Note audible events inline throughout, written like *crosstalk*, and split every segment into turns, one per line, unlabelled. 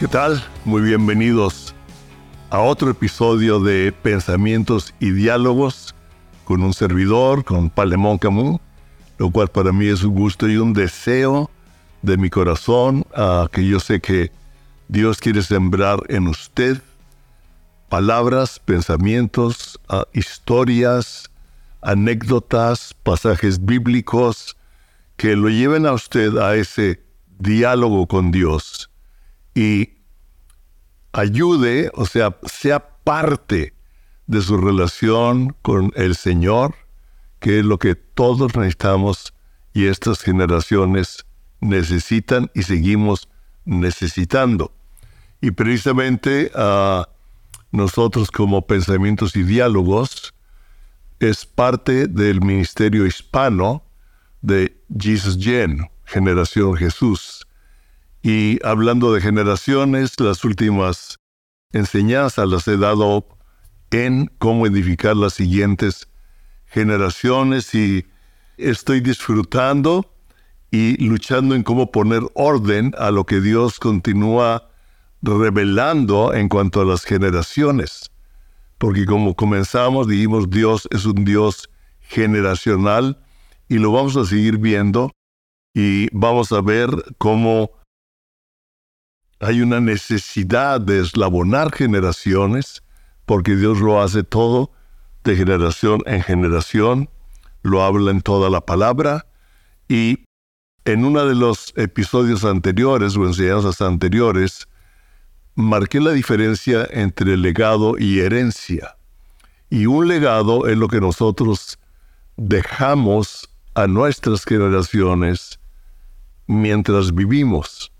¿Qué tal? Muy bienvenidos a otro episodio de Pensamientos y Diálogos con un servidor, con Palemón Camus, lo cual para mí es un gusto y un deseo de mi corazón, uh, que yo sé que Dios quiere sembrar en usted palabras, pensamientos, historias, anécdotas, pasajes bíblicos que lo lleven a usted a ese diálogo con Dios y ayude, o sea, sea parte de su relación con el Señor, que es lo que todos necesitamos y estas generaciones necesitan y seguimos necesitando. Y precisamente a nosotros como pensamientos y diálogos es parte del ministerio hispano de Jesus Gen, Generación Jesús. Y hablando de generaciones, las últimas enseñanzas las he dado en cómo edificar las siguientes generaciones y estoy disfrutando y luchando en cómo poner orden a lo que Dios continúa revelando en cuanto a las generaciones. Porque como comenzamos, dijimos, Dios es un Dios generacional y lo vamos a seguir viendo y vamos a ver cómo hay una necesidad de eslabonar generaciones, porque Dios lo hace todo de generación en generación, lo habla en toda la palabra, y en uno de los episodios anteriores o enseñanzas anteriores, marqué la diferencia entre legado y herencia. Y un legado es lo que nosotros dejamos a nuestras generaciones mientras vivimos.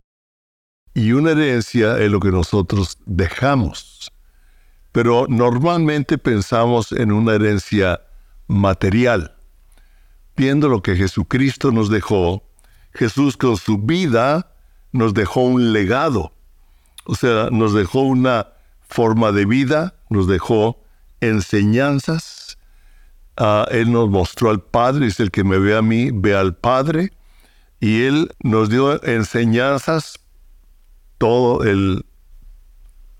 Y una herencia es lo que nosotros dejamos. Pero normalmente pensamos en una herencia material. Viendo lo que Jesucristo nos dejó, Jesús con su vida nos dejó un legado. O sea, nos dejó una forma de vida, nos dejó enseñanzas. Uh, él nos mostró al Padre, es el que me ve a mí, ve al Padre y Él nos dio enseñanzas, todo el,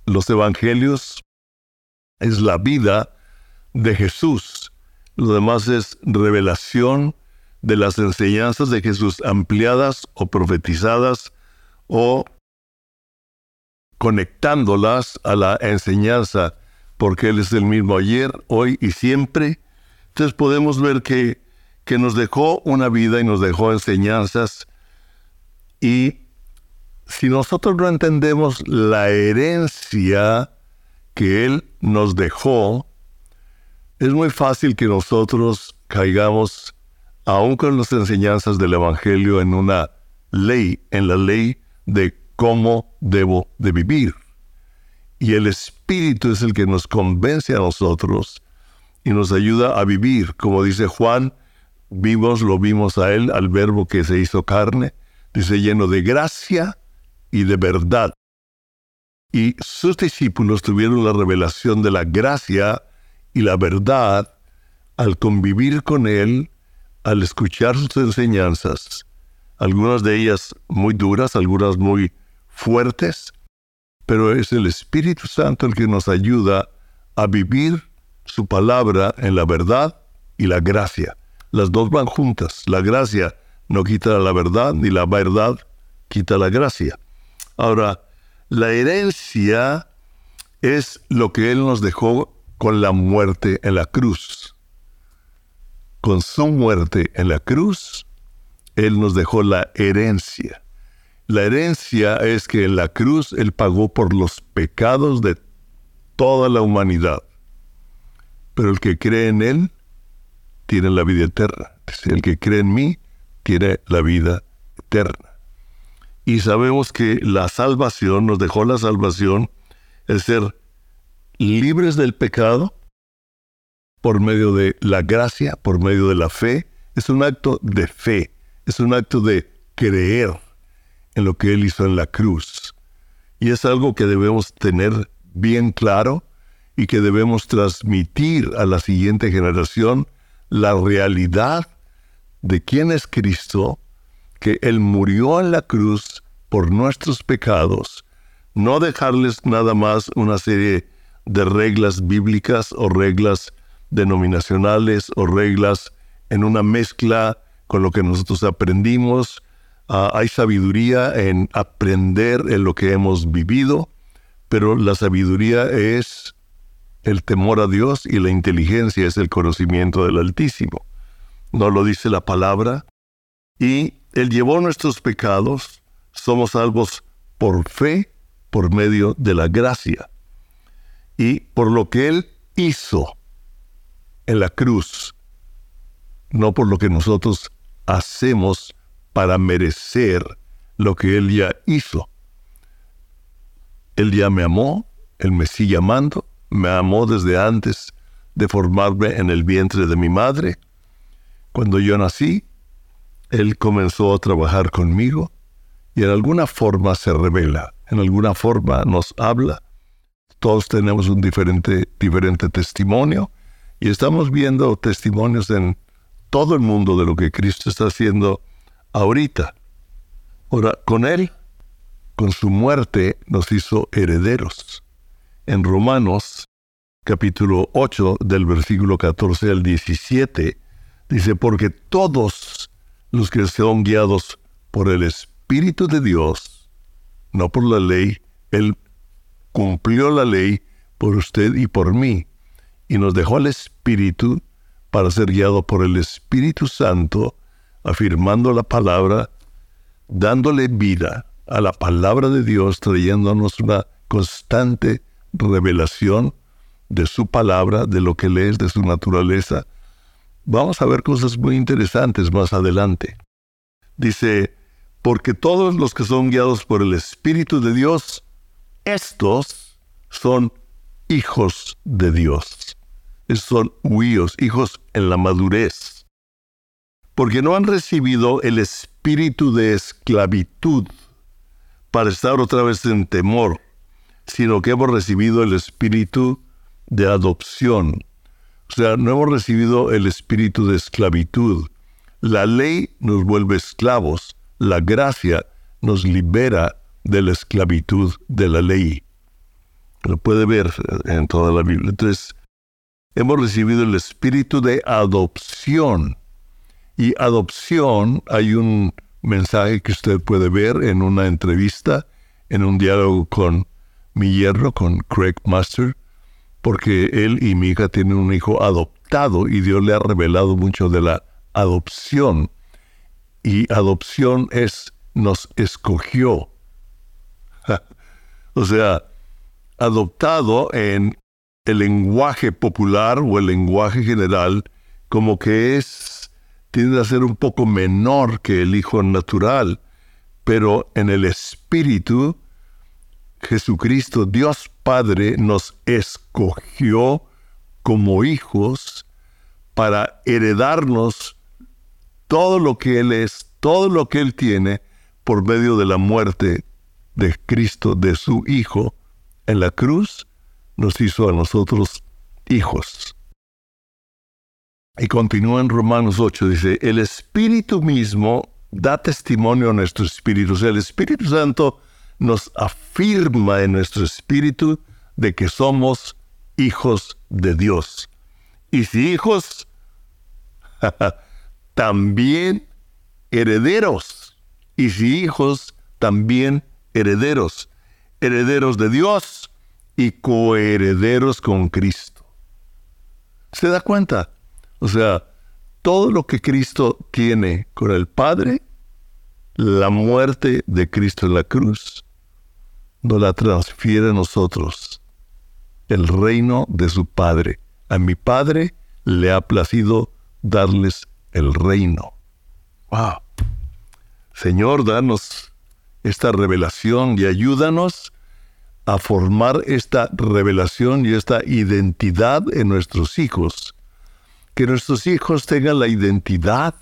los evangelios es la vida de Jesús. Lo demás es revelación de las enseñanzas de Jesús ampliadas o profetizadas o conectándolas a la enseñanza, porque Él es el mismo ayer, hoy y siempre. Entonces podemos ver que que nos dejó una vida y nos dejó enseñanzas. Y si nosotros no entendemos la herencia que Él nos dejó, es muy fácil que nosotros caigamos, aún con las enseñanzas del Evangelio, en una ley, en la ley de cómo debo de vivir. Y el Espíritu es el que nos convence a nosotros y nos ayuda a vivir, como dice Juan vimos, lo vimos a Él, al verbo que se hizo carne, dice lleno de gracia y de verdad. Y sus discípulos tuvieron la revelación de la gracia y la verdad al convivir con Él, al escuchar sus enseñanzas, algunas de ellas muy duras, algunas muy fuertes, pero es el Espíritu Santo el que nos ayuda a vivir su palabra en la verdad y la gracia. Las dos van juntas. La gracia no quita la verdad, ni la verdad quita la gracia. Ahora, la herencia es lo que Él nos dejó con la muerte en la cruz. Con su muerte en la cruz, Él nos dejó la herencia. La herencia es que en la cruz Él pagó por los pecados de toda la humanidad. Pero el que cree en Él tiene la vida eterna. El que cree en mí tiene la vida eterna. Y sabemos que la salvación, nos dejó la salvación, el ser libres del pecado por medio de la gracia, por medio de la fe. Es un acto de fe, es un acto de creer en lo que Él hizo en la cruz. Y es algo que debemos tener bien claro y que debemos transmitir a la siguiente generación la realidad de quién es Cristo, que Él murió en la cruz por nuestros pecados, no dejarles nada más una serie de reglas bíblicas o reglas denominacionales o reglas en una mezcla con lo que nosotros aprendimos. Ah, hay sabiduría en aprender en lo que hemos vivido, pero la sabiduría es el temor a Dios y la inteligencia es el conocimiento del Altísimo. No lo dice la palabra. Y Él llevó nuestros pecados, somos salvos por fe, por medio de la gracia. Y por lo que Él hizo en la cruz, no por lo que nosotros hacemos para merecer lo que Él ya hizo. Él ya me amó, Él me sigue amando, me amó desde antes de formarme en el vientre de mi madre. Cuando yo nací, Él comenzó a trabajar conmigo y en alguna forma se revela, en alguna forma nos habla. Todos tenemos un diferente, diferente testimonio y estamos viendo testimonios en todo el mundo de lo que Cristo está haciendo ahorita. Ahora, con Él, con su muerte, nos hizo herederos. En Romanos, capítulo 8, del versículo 14 al 17, dice, porque todos los que son guiados por el Espíritu de Dios, no por la ley, Él cumplió la ley por usted y por mí, y nos dejó el Espíritu para ser guiado por el Espíritu Santo, afirmando la palabra, dándole vida a la palabra de Dios, trayéndonos una constante revelación de su palabra, de lo que lees, de su naturaleza. Vamos a ver cosas muy interesantes más adelante. Dice, porque todos los que son guiados por el Espíritu de Dios, estos son hijos de Dios son huíos, hijos en la madurez, porque no han recibido el espíritu de esclavitud para estar otra vez en temor, sino que hemos recibido el espíritu de adopción. O sea, no hemos recibido el espíritu de esclavitud. La ley nos vuelve esclavos, la gracia nos libera de la esclavitud de la ley. Lo puede ver en toda la Biblia. Entonces, hemos recibido el espíritu de adopción. Y adopción, hay un mensaje que usted puede ver en una entrevista, en un diálogo con mi hierro, con Craig Master, porque él y mi hija tienen un hijo adoptado y Dios le ha revelado mucho de la adopción. Y adopción es, nos escogió. *laughs* o sea, adoptado en el lenguaje popular o el lenguaje general como que es, tiende a ser un poco menor que el Hijo natural, pero en el Espíritu, Jesucristo, Dios Padre, nos escogió como hijos para heredarnos todo lo que Él es, todo lo que Él tiene, por medio de la muerte de Cristo, de su Hijo, en la cruz nos hizo a nosotros hijos. Y continúa en Romanos 8, dice, el Espíritu mismo da testimonio a nuestro espíritu. O sea, el Espíritu Santo nos afirma en nuestro espíritu de que somos hijos de Dios. Y si hijos, *laughs* también herederos. Y si hijos, también herederos. Herederos de Dios y coherederos con Cristo. ¿Se da cuenta? O sea, todo lo que Cristo tiene con el Padre, la muerte de Cristo en la cruz, nos la transfiere a nosotros. El reino de su Padre. A mi Padre le ha placido darles el reino. ¡Wow! Señor, danos esta revelación y ayúdanos a formar esta revelación y esta identidad en nuestros hijos. Que nuestros hijos tengan la identidad,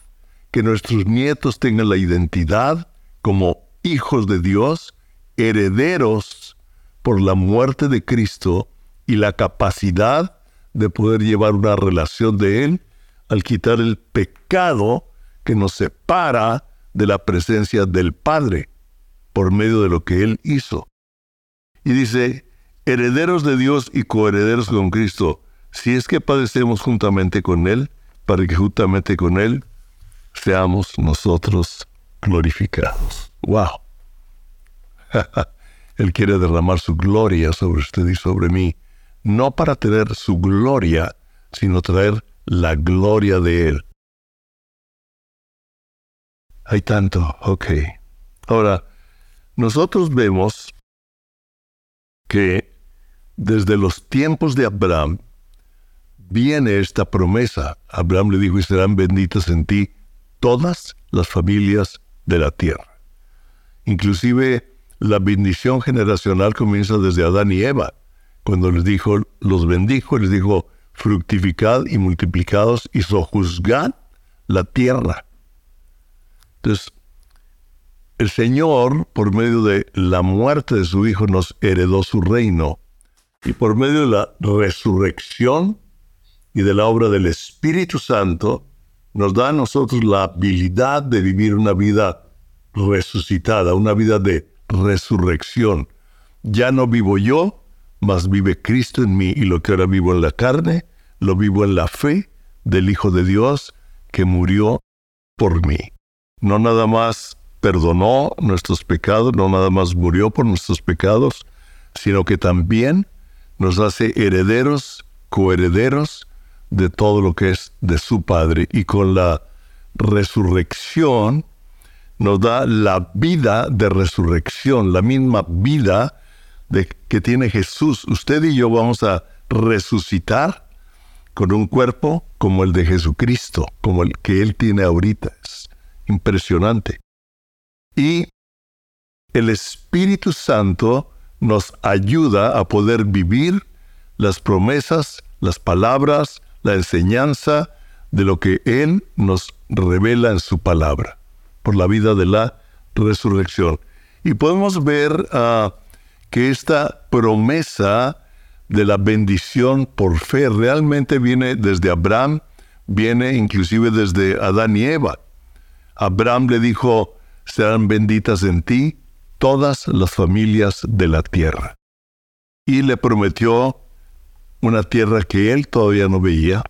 que nuestros nietos tengan la identidad como hijos de Dios, herederos por la muerte de Cristo y la capacidad de poder llevar una relación de Él al quitar el pecado que nos separa de la presencia del Padre por medio de lo que Él hizo. Y dice, herederos de Dios y coherederos con Cristo, si es que padecemos juntamente con Él, para que juntamente con Él seamos nosotros glorificados. ¡Wow! *laughs* Él quiere derramar su gloria sobre usted y sobre mí, no para tener su gloria, sino traer la gloria de Él. Hay tanto, ok. Ahora, nosotros vemos que desde los tiempos de Abraham viene esta promesa. Abraham le dijo, y serán benditas en ti todas las familias de la tierra. Inclusive la bendición generacional comienza desde Adán y Eva, cuando les dijo, los bendijo, les dijo, fructificad y multiplicados y sojuzgad la tierra. Entonces, el Señor, por medio de la muerte de su Hijo, nos heredó su reino. Y por medio de la resurrección y de la obra del Espíritu Santo, nos da a nosotros la habilidad de vivir una vida resucitada, una vida de resurrección. Ya no vivo yo, mas vive Cristo en mí y lo que ahora vivo en la carne, lo vivo en la fe del Hijo de Dios que murió por mí. No nada más perdonó nuestros pecados, no nada más murió por nuestros pecados, sino que también nos hace herederos, coherederos de todo lo que es de su Padre. Y con la resurrección nos da la vida de resurrección, la misma vida de, que tiene Jesús. Usted y yo vamos a resucitar con un cuerpo como el de Jesucristo, como el que Él tiene ahorita. Es impresionante. Y el Espíritu Santo nos ayuda a poder vivir las promesas, las palabras, la enseñanza de lo que Él nos revela en su palabra por la vida de la resurrección. Y podemos ver ah, que esta promesa de la bendición por fe realmente viene desde Abraham, viene inclusive desde Adán y Eva. Abraham le dijo, serán benditas en ti todas las familias de la tierra. Y le prometió una tierra que él todavía no veía.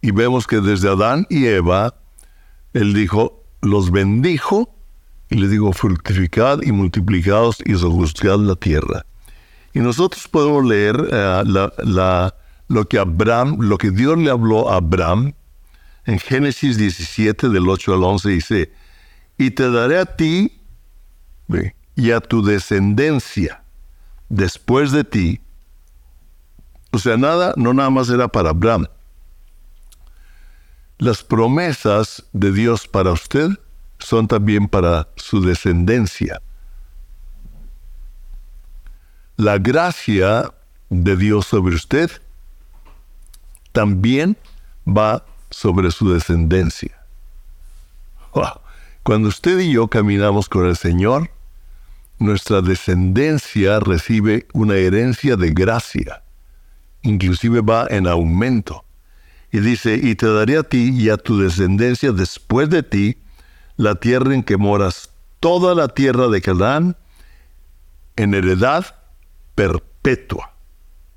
Y vemos que desde Adán y Eva él dijo, los bendijo y les digo, fructificad y multiplicados y sojuzgad la tierra. Y nosotros podemos leer eh, lo que Abraham, lo que Dios le habló a Abraham en Génesis 17 del 8 al 11 dice, y te daré a ti y a tu descendencia después de ti. O sea, nada, no nada más era para Abraham, las promesas de Dios para usted son también para su descendencia. La gracia de Dios sobre usted también va sobre su descendencia. Cuando usted y yo caminamos con el Señor, nuestra descendencia recibe una herencia de gracia. Inclusive va en aumento. Y dice, y te daré a ti y a tu descendencia después de ti la tierra en que moras, toda la tierra de Canaán, en heredad perpetua,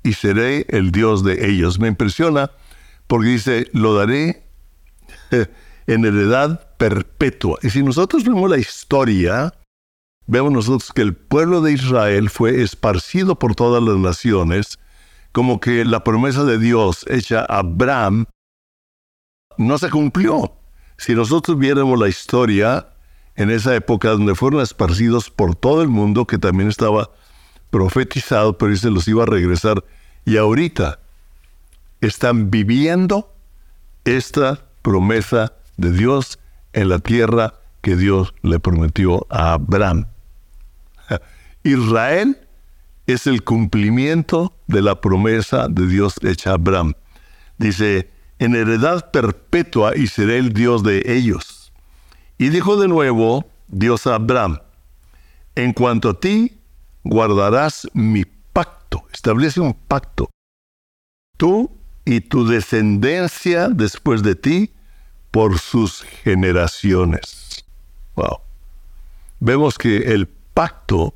y seré el Dios de ellos. Me impresiona porque dice, lo daré *laughs* en heredad perpetua. Y si nosotros vemos la historia, vemos nosotros que el pueblo de Israel fue esparcido por todas las naciones, como que la promesa de Dios hecha a Abraham no se cumplió. Si nosotros viéramos la historia en esa época donde fueron esparcidos por todo el mundo, que también estaba profetizado, pero se los iba a regresar, y ahorita están viviendo esta promesa de Dios en la tierra que Dios le prometió a Abraham. *laughs* Israel es el cumplimiento de la promesa de Dios hecha a Abraham. Dice, en heredad perpetua y seré el Dios de ellos. Y dijo de nuevo Dios a Abraham, en cuanto a ti, guardarás mi pacto, establece un pacto. Tú y tu descendencia después de ti por sus generaciones. Wow. Vemos que el pacto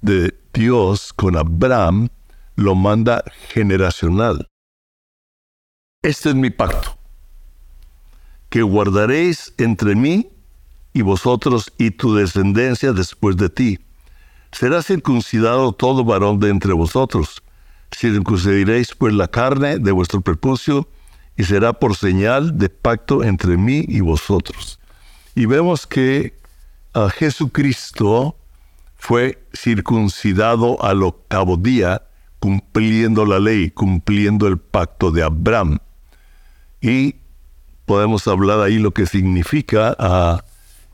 de Dios con Abraham lo manda generacional. Este es mi pacto, que guardaréis entre mí y vosotros y tu descendencia después de ti. Será circuncidado todo varón de entre vosotros. Circuncidiréis pues la carne de vuestro prepucio y será por señal de pacto entre mí y vosotros. Y vemos que a Jesucristo fue circuncidado al octavo día, cumpliendo la ley, cumpliendo el pacto de Abraham. Y podemos hablar ahí lo que significa a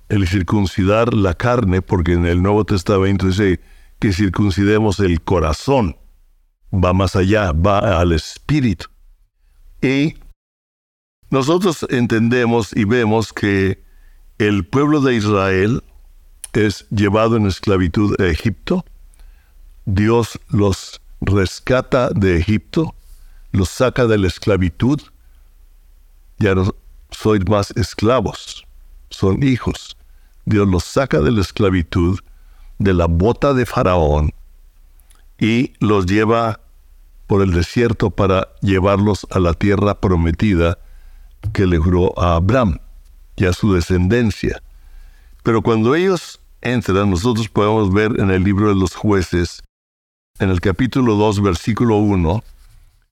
el circuncidar la carne, porque en el Nuevo Testamento dice que circuncidemos el corazón. Va más allá, va al espíritu. Y nosotros entendemos y vemos que el pueblo de Israel es llevado en esclavitud a Egipto. Dios los rescata de Egipto, los saca de la esclavitud. Ya no sois más esclavos, son hijos. Dios los saca de la esclavitud, de la bota de Faraón, y los lleva por el desierto para llevarlos a la tierra prometida que le juró a Abraham y a su descendencia. Pero cuando ellos entran, nosotros podemos ver en el libro de los jueces, en el capítulo 2, versículo 1,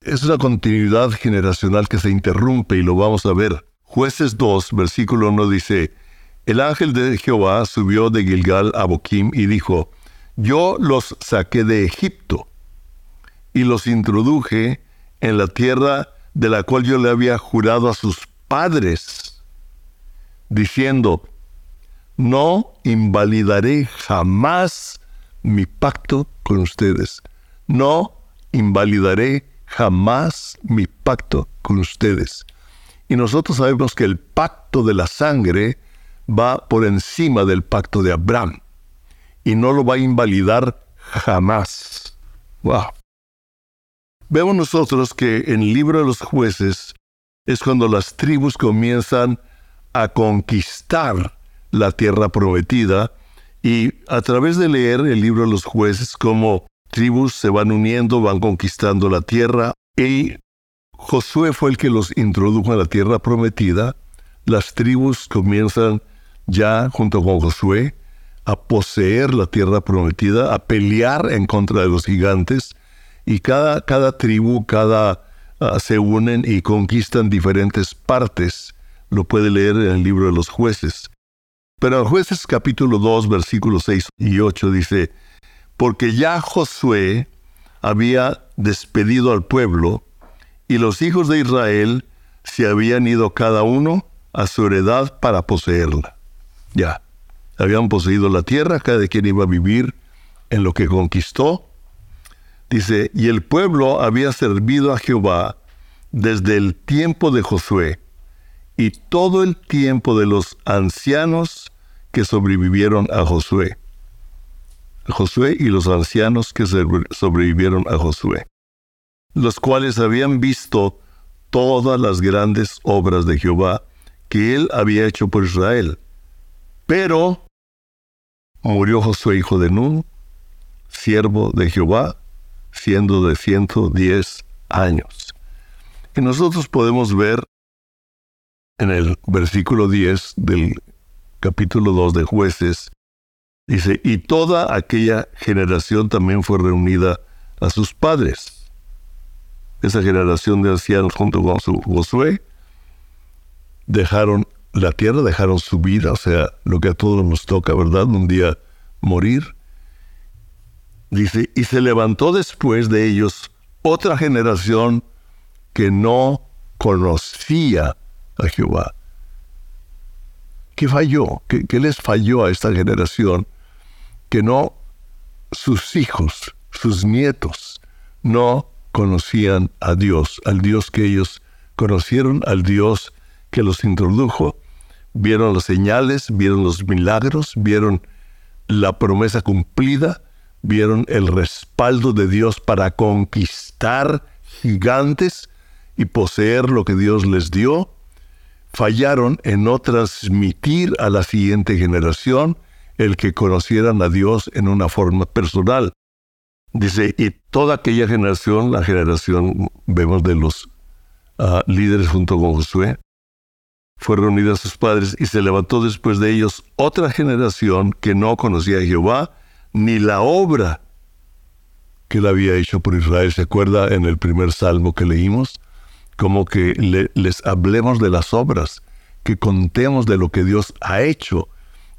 es una continuidad generacional que se interrumpe y lo vamos a ver. Jueces 2, versículo 1 dice, el ángel de Jehová subió de Gilgal a Boquim y dijo, yo los saqué de Egipto y los introduje en la tierra de la cual yo le había jurado a sus padres, diciendo, no invalidaré jamás mi pacto con ustedes. No invalidaré jamás mi pacto con ustedes. Y nosotros sabemos que el pacto de la sangre va por encima del pacto de Abraham y no lo va a invalidar jamás. Wow. Vemos nosotros que en el libro de los jueces es cuando las tribus comienzan a conquistar la tierra prometida y a través de leer el libro de los jueces como tribus se van uniendo, van conquistando la tierra y Josué fue el que los introdujo a la tierra prometida, las tribus comienzan ya junto con Josué a poseer la tierra prometida, a pelear en contra de los gigantes y cada, cada tribu, cada uh, se unen y conquistan diferentes partes. Lo puede leer en el libro de los jueces. Pero en jueces capítulo 2, versículos 6 y 8 dice, porque ya Josué había despedido al pueblo y los hijos de Israel se habían ido cada uno a su heredad para poseerla. Ya, habían poseído la tierra, cada quien iba a vivir en lo que conquistó Dice, y el pueblo había servido a Jehová desde el tiempo de Josué y todo el tiempo de los ancianos que sobrevivieron a Josué. Josué y los ancianos que sobrevivieron a Josué, los cuales habían visto todas las grandes obras de Jehová que él había hecho por Israel. Pero murió Josué hijo de Nun, siervo de Jehová, siendo de 110 años. Y nosotros podemos ver en el versículo 10 del capítulo 2 de jueces, dice, y toda aquella generación también fue reunida a sus padres. Esa generación de ancianos junto con su Josué dejaron la tierra, dejaron su vida, o sea, lo que a todos nos toca, ¿verdad? Un día morir Dice, y se levantó después de ellos otra generación que no conocía a Jehová. ¿Qué falló? ¿Qué, les falló a esta generación? Que no, sus hijos, sus nietos, no conocían a Dios, al Dios que ellos conocieron, al Dios que los introdujo. Vieron las señales, vieron los milagros, vieron la promesa cumplida, vieron el respaldo de Dios para conquistar gigantes y poseer lo que Dios les dio, fallaron en no transmitir a la siguiente generación el que conocieran a Dios en una forma personal. Dice, y toda aquella generación, la generación, vemos de los ah, líderes junto con Josué, fue reunida a sus padres y se levantó después de ellos otra generación que no conocía a Jehová ni la obra que él había hecho por Israel. ¿Se acuerda en el primer salmo que leímos? Como que les hablemos de las obras, que contemos de lo que Dios ha hecho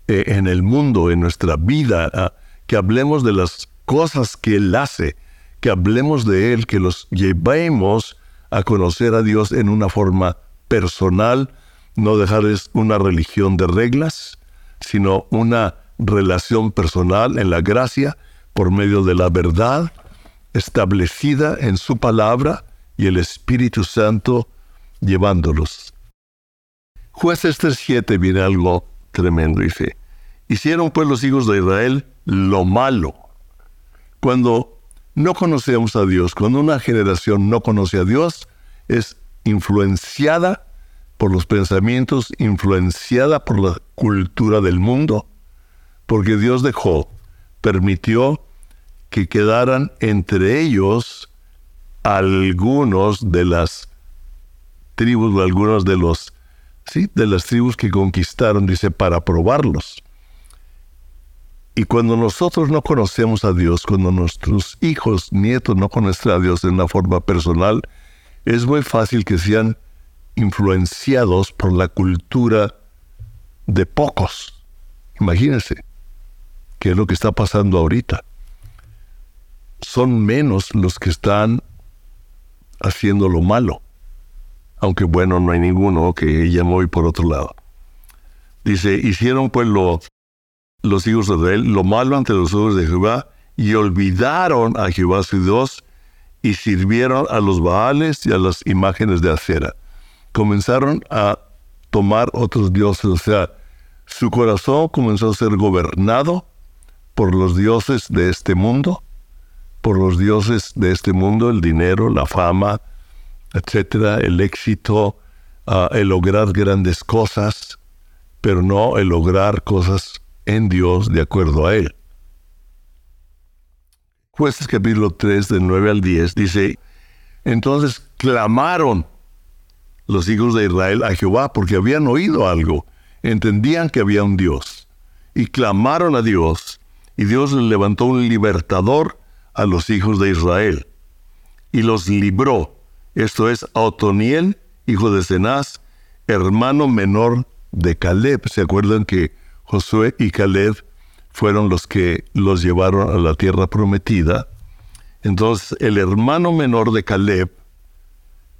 eh, en el mundo, en nuestra vida, ah, que hablemos de las cosas que Él hace, que hablemos de Él, que los llevemos a conocer a Dios en una forma personal, no dejarles una religión de reglas, sino una relación personal en la gracia por medio de la verdad establecida en su palabra y el Espíritu Santo llevándolos. Jueces 3.7 viene algo tremendo, dice, hicieron pues los hijos de Israel lo malo cuando no conocemos a Dios, cuando una generación no conoce a Dios, es influenciada por los pensamientos, influenciada por la cultura del mundo, porque Dios dejó, permitió que quedaran entre ellos algunos de las tribus, algunos de los, sí, de las tribus que conquistaron, dice, para probarlos. Y cuando nosotros no conocemos a Dios, cuando nuestros hijos, nietos no conocen a Dios de una forma personal, es muy fácil que sean influenciados por la cultura de pocos. Imagínense, qué es lo que está pasando ahorita. Son menos los que están haciendo lo malo. Aunque bueno, no hay ninguno que llamó y por otro lado. Dice, hicieron pues lo los hijos de Israel lo malo ante los ojos de Jehová y olvidaron a Jehová su Dios y sirvieron a los Baales y a las imágenes de acera. Comenzaron a tomar otros dioses, o sea, su corazón comenzó a ser gobernado por los dioses de este mundo, por los dioses de este mundo, el dinero, la fama, etcétera, el éxito, ah, el lograr grandes cosas, pero no el lograr cosas en Dios de acuerdo a Él. Jueces capítulo 3 del 9 al 10 dice, entonces clamaron los hijos de Israel a Jehová porque habían oído algo, entendían que había un Dios, y clamaron a Dios, y Dios les levantó un libertador a los hijos de Israel, y los libró, esto es, a Otoniel, hijo de Cenaz, hermano menor de Caleb. ¿Se acuerdan que Josué y Caleb fueron los que los llevaron a la tierra prometida. Entonces el hermano menor de Caleb,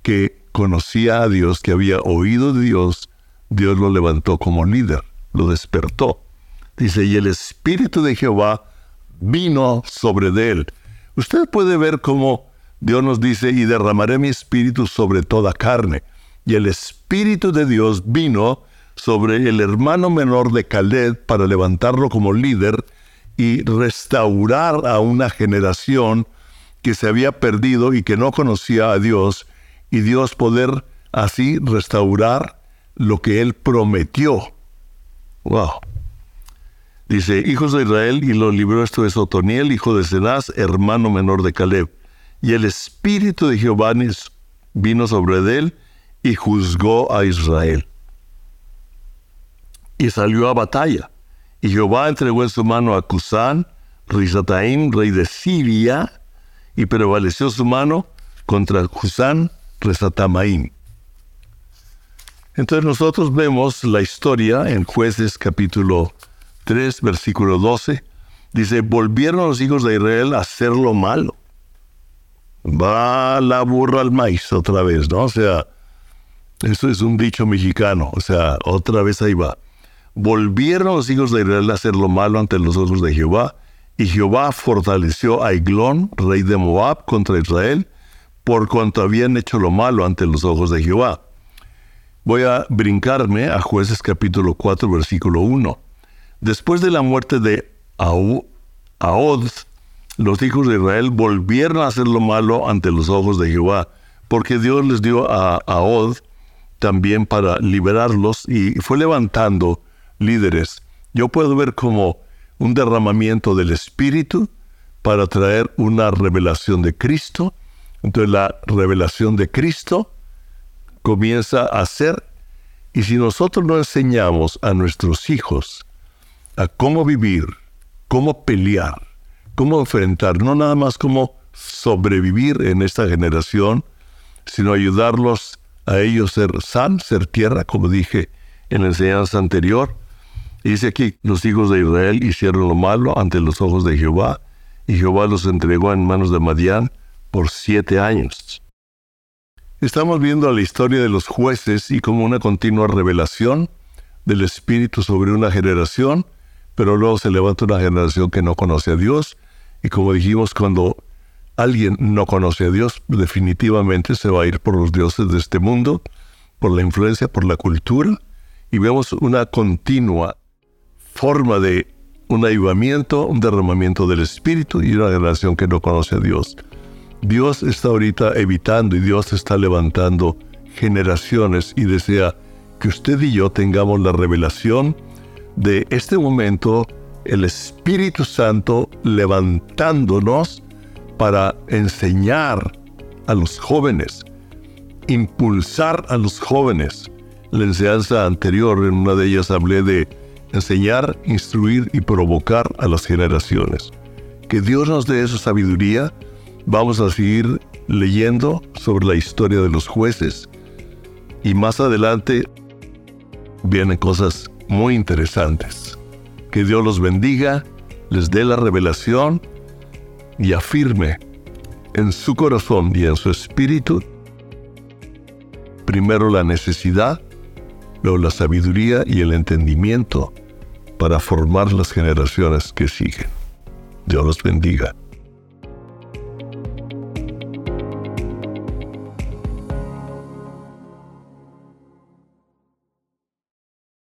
que conocía a Dios, que había oído de Dios, Dios lo levantó como líder, lo despertó. Dice, y el Espíritu de Jehová vino sobre de él. Usted puede ver cómo Dios nos dice, y derramaré mi espíritu sobre toda carne. Y el Espíritu de Dios vino sobre el hermano menor de Caleb para levantarlo como líder y restaurar a una generación que se había perdido y que no conocía a Dios, y Dios poder así restaurar lo que él prometió. Wow. Dice, hijos de Israel, y lo libró esto es Otoniel, hijo de Cenaz, hermano menor de Caleb. Y el espíritu de Jehová vino sobre él y juzgó a Israel y salió a batalla. Y Jehová entregó en su mano a Cusán, Rizataim, rey de Siria, y prevaleció su mano contra Cusán, Rizatamaim. Entonces nosotros vemos la historia en jueces capítulo 3, versículo 12. Dice, volvieron los hijos de Israel a hacer lo malo. Va la burra al maíz otra vez, ¿no? O sea, eso es un dicho mexicano, o sea, otra vez ahí va volvieron los hijos de Israel a hacer lo malo ante los ojos de Jehová, y Jehová fortaleció a Eglón, rey de Moab, contra Israel, por cuanto habían hecho lo malo ante los ojos de Jehová. Voy a brincarme a jueces capítulo 4, versículo 1. Después de la muerte de Ahod, los hijos de Israel volvieron a hacer lo malo ante los ojos de Jehová, porque Dios les dio a Ahod también para liberarlos y fue levantando líderes. Yo puedo ver cómo un derramamiento del Espíritu para traer una revelación de Cristo. Entonces la revelación de Cristo comienza a ser, y si nosotros no enseñamos a nuestros hijos a cómo vivir, cómo pelear, cómo enfrentar, no nada más cómo sobrevivir en esta generación, sino ayudarlos a ellos ser sal, ser tierra, como dije en la enseñanza anterior. dice aquí, los hijos de Israel hicieron lo malo ante los ojos de Jehová, y Jehová los entregó en manos de Madián por siete años. Estamos viendo la historia de los jueces y como una continua revelación del Espíritu sobre una generación, pero luego se levanta una generación que no conoce a Dios, y como dijimos, cuando alguien no conoce a Dios, definitivamente se va a ir por los dioses de este mundo, por la influencia, por la cultura, y vemos una continua forma de un avivamiento, un derramamiento del Espíritu y una generación que no conoce a Dios. Dios está ahorita evitando y Dios está levantando generaciones y desea que usted y yo tengamos la revelación de este momento, el Espíritu Santo levantándonos para enseñar a los jóvenes, impulsar a los jóvenes. La enseñanza anterior, en una de ellas hablé de enseñar, instruir y provocar a las generaciones. Que Dios nos dé esa sabiduría. Vamos a seguir leyendo sobre la historia de los jueces y más adelante vienen cosas muy interesantes. Que Dios los bendiga, les dé la revelación y afirme en su corazón y en su espíritu primero la necesidad, luego la sabiduría y el entendimiento para formar las generaciones que siguen. Dios los bendiga.